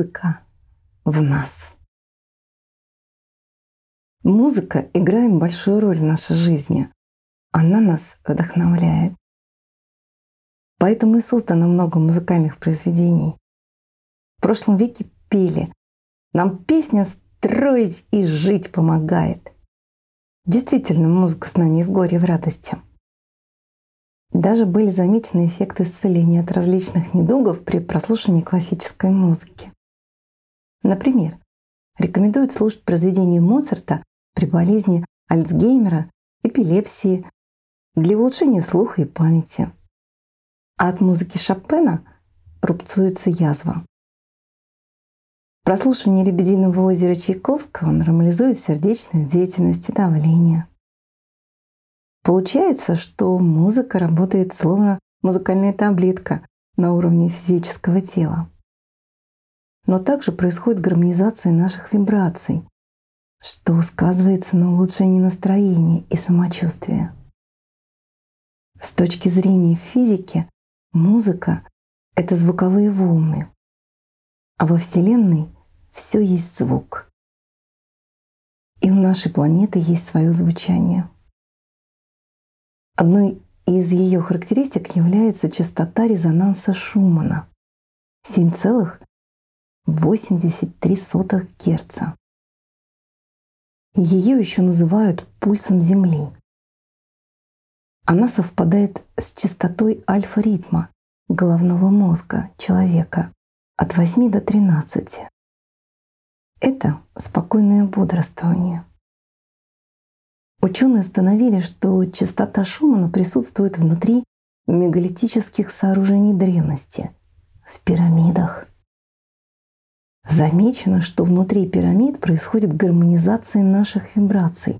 Музыка в нас. Музыка играет большую роль в нашей жизни. Она нас вдохновляет. Поэтому и создано много музыкальных произведений. В прошлом веке пели «Нам песня строить и жить помогает». Действительно, музыка с нами и в горе, и в радости. Даже были замечены эффекты исцеления от различных недугов при прослушивании классической музыки. Например, рекомендуют слушать произведения Моцарта при болезни Альцгеймера, эпилепсии, для улучшения слуха и памяти. А от музыки Шопена рубцуется язва. Прослушивание «Лебединого озера» Чайковского нормализует сердечную деятельность и давление. Получается, что музыка работает словно музыкальная таблетка на уровне физического тела. Но также происходит гармонизация наших вибраций, что сказывается на улучшении настроения и самочувствия. С точки зрения физики, музыка — это звуковые волны, а во Вселенной все есть звук. И у нашей планеты есть свое звучание. Одной из ее характеристик является частота резонанса Шумана — 7,83 Гц. Ее еще называют пульсом Земли. Она совпадает с частотой альфа-ритма головного мозга человека от 8 до 13. Это спокойное бодрствование. Ученые установили, что частота Шумана присутствует внутри мегалитических сооружений древности, в пирамидах. Замечено, что внутри пирамид происходит гармонизация наших вибраций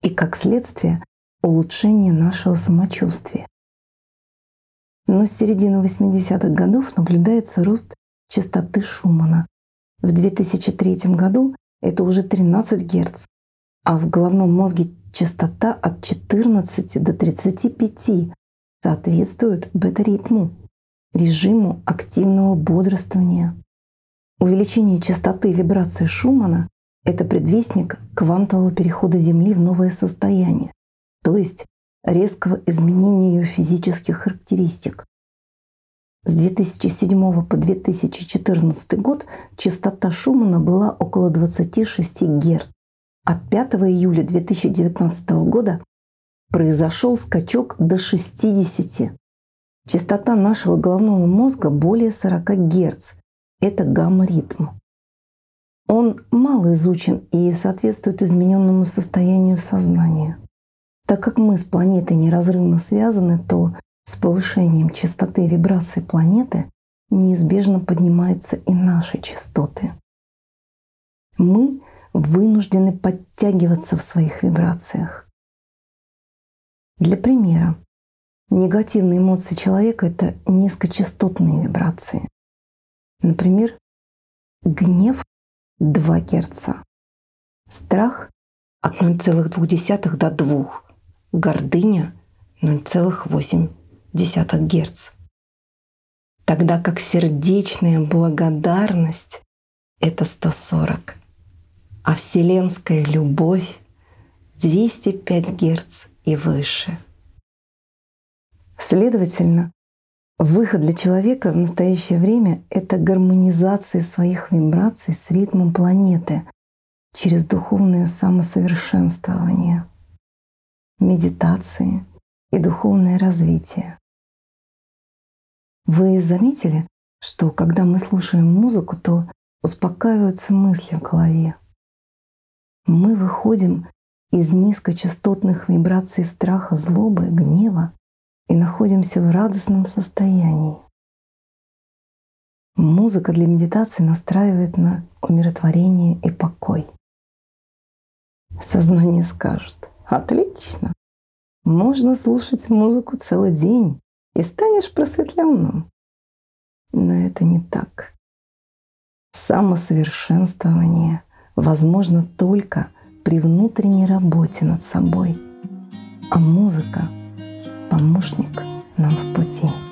и, как следствие, улучшение нашего самочувствия. Но с середины 80-х годов наблюдается рост частоты Шумана. В 2003 году это уже 13 Гц, а в головном мозге частота от 14 до 35 соответствует бета-ритму, режиму активного бодрствования. Увеличение частоты вибрации Шумана — это предвестник квантового перехода Земли в новое состояние, то есть резкого изменения ее физических характеристик. С 2007 по 2014 год частота Шумана была около 26 Гц, а 5 июля 2019 года произошел скачок до 60. Частота нашего головного мозга более 40 Гц. Это гамма-ритм. Он мало изучен и соответствует измененному состоянию сознания. Так как мы с планетой неразрывно связаны, то с повышением частоты вибраций планеты неизбежно поднимаются и наши частоты. Мы вынуждены подтягиваться в своих вибрациях. Для примера, негативные эмоции человека — это низкочастотные вибрации. Например, гнев 2 Гц, страх от 0,2 до 2, гордыня 0,8 Гц. Тогда как сердечная благодарность — это 140 а вселенская любовь 205 Гц и выше. Следовательно, выход для человека в настоящее время — это гармонизация своих вибраций с ритмом планеты через духовное самосовершенствование, медитации и духовное развитие. Вы заметили, что когда мы слушаем музыку, то успокаиваются мысли в голове, мы выходим из низкочастотных вибраций страха, злобы, гнева и находимся в радостном состоянии. Музыка для медитации настраивает на умиротворение и покой. Сознание скажет, отлично, можно слушать музыку целый день и станешь просветленным. Но это не так. Самосовершенствование — возможно только при внутренней работе над собой. А музыка — помощник нам в пути.